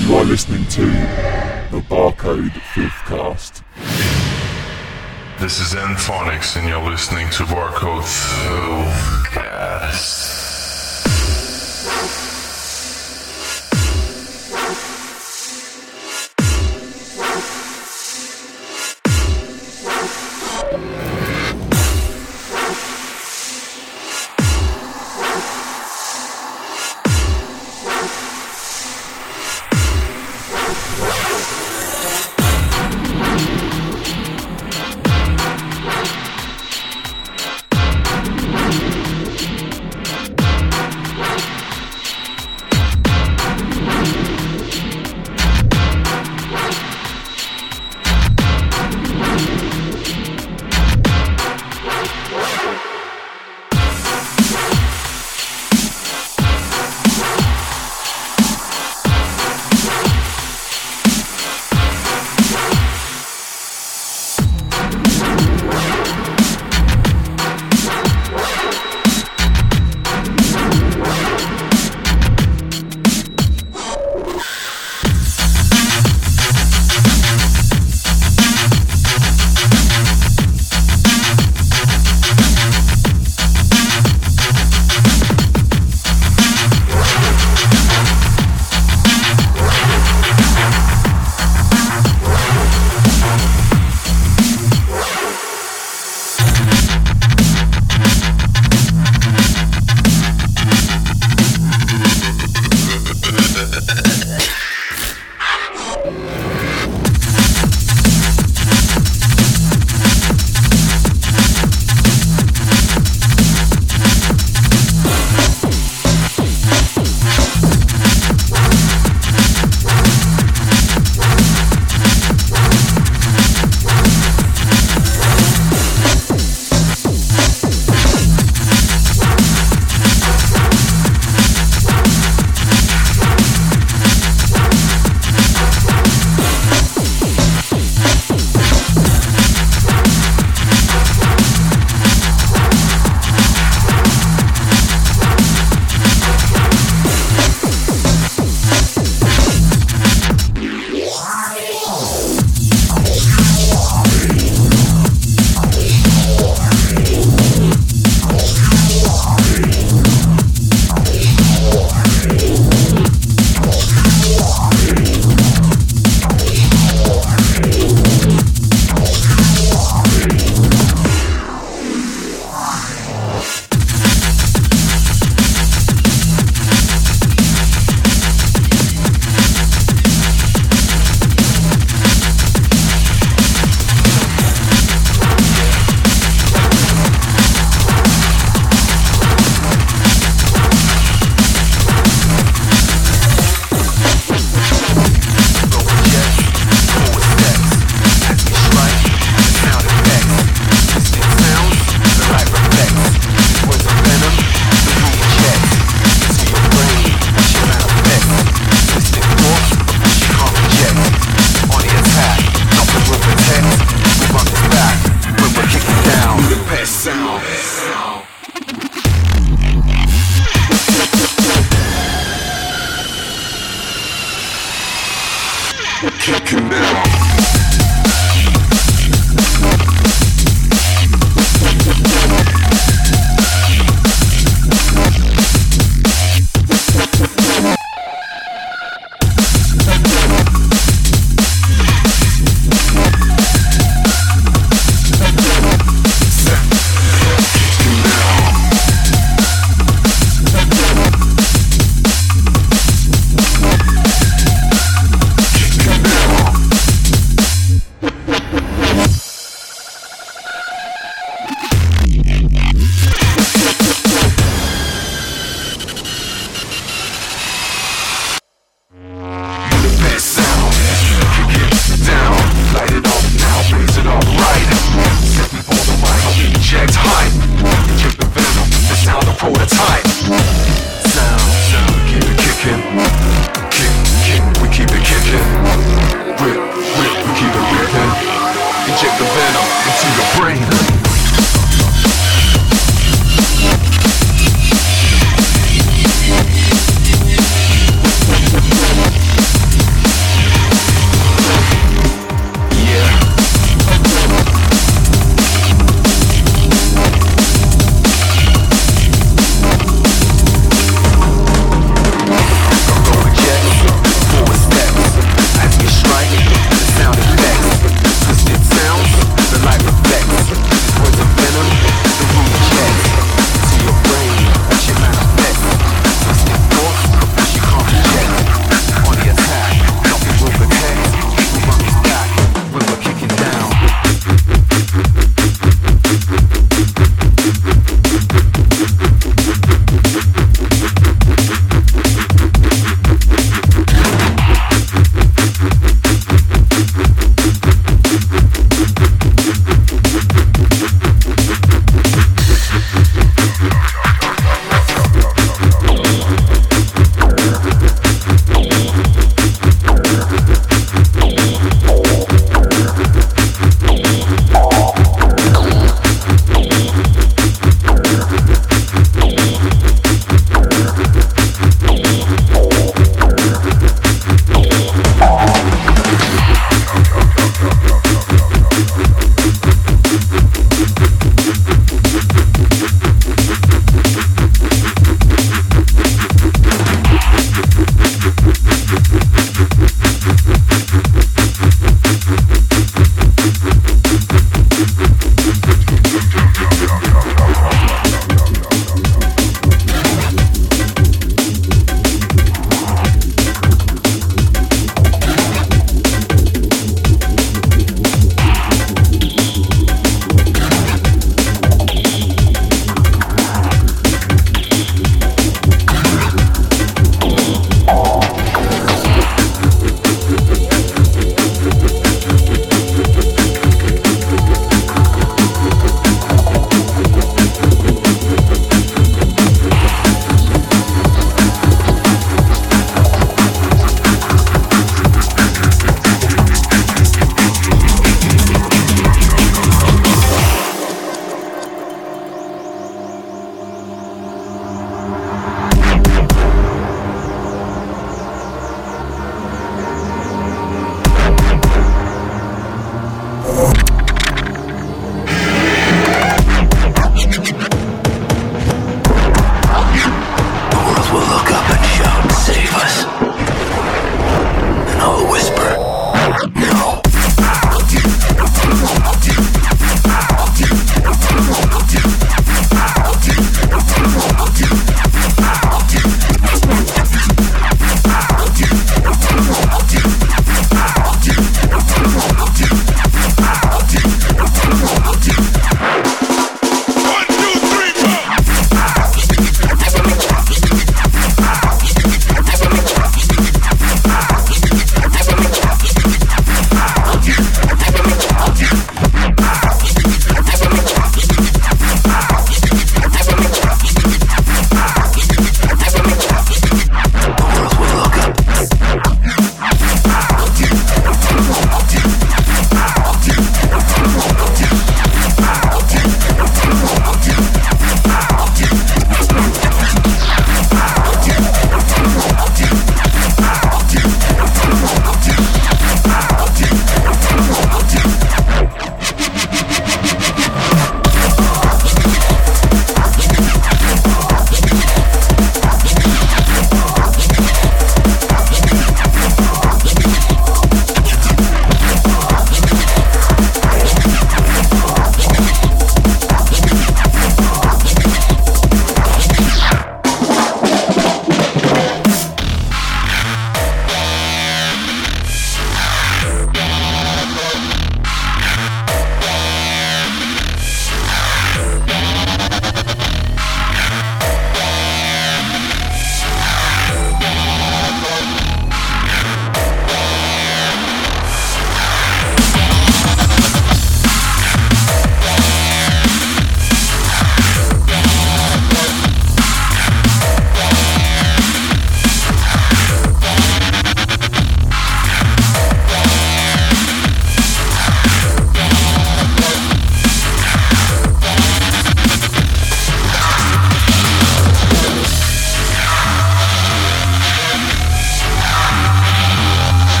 You are listening to the Barcode Fifth Cast. This is Nphonics, and you're listening to Barcode Fifth Cast.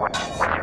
Wow.